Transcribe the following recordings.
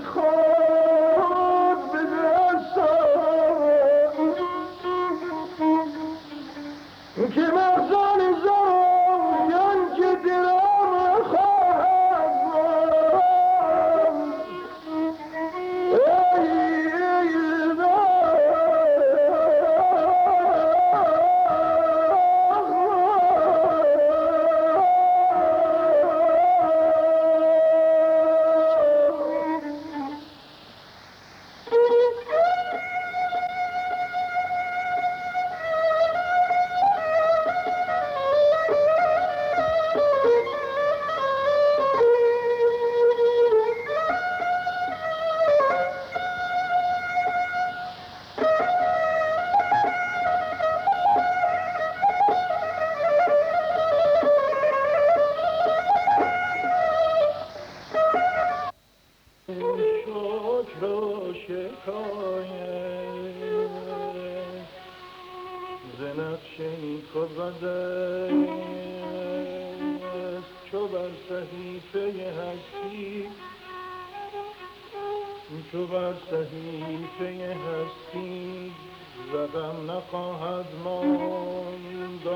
خالق بر صحیفه هستی. تو بر صحیفه هستی رقم نخواهد ماندار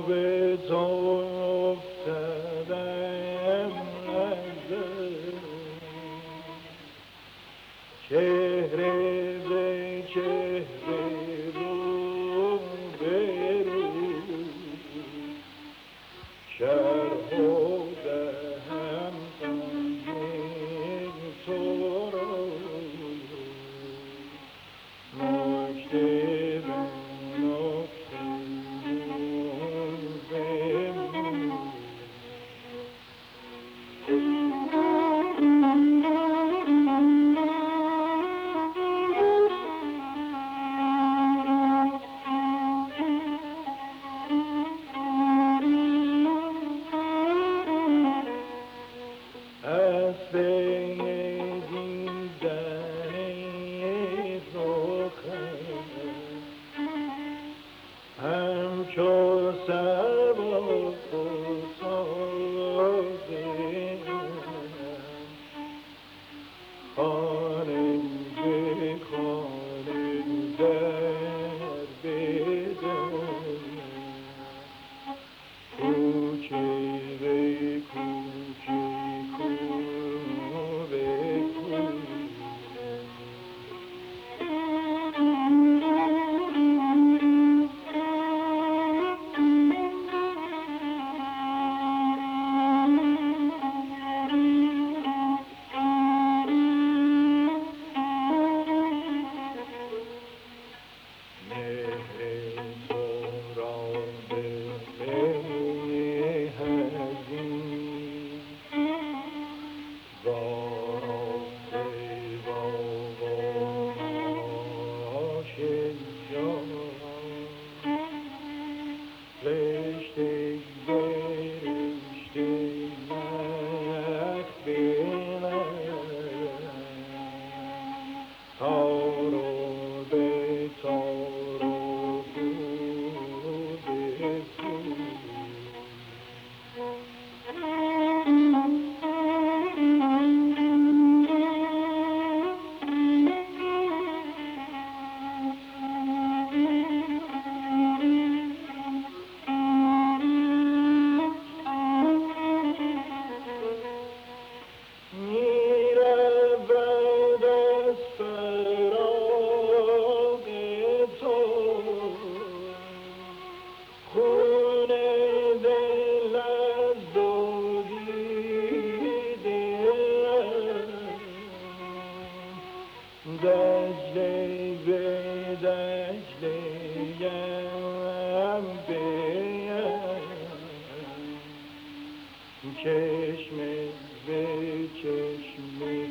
به تو مژدیم بیم. چشم به چشم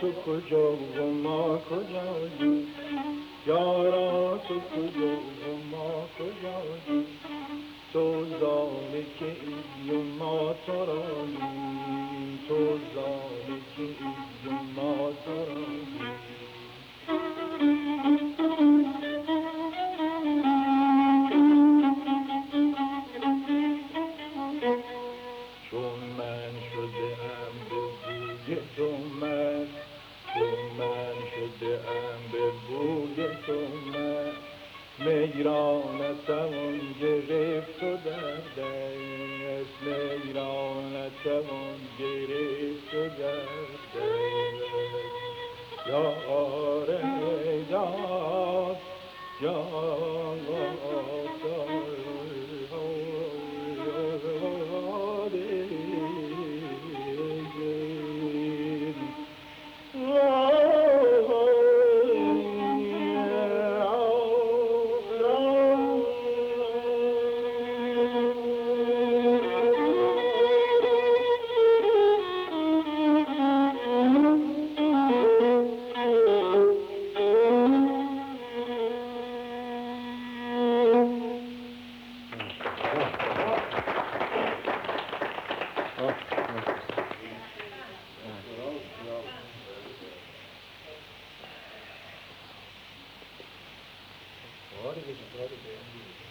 تو کجا و ما کجاییم یارا تو کجا و ما کجاییم تو ذالک ای و ما تراییم تو ذالک ای و ما تراییم چون من شده ام به شده ام به بوی تو من میران نتوان گرفت و در دست میران نتوان گرفت و در دست یار یار یار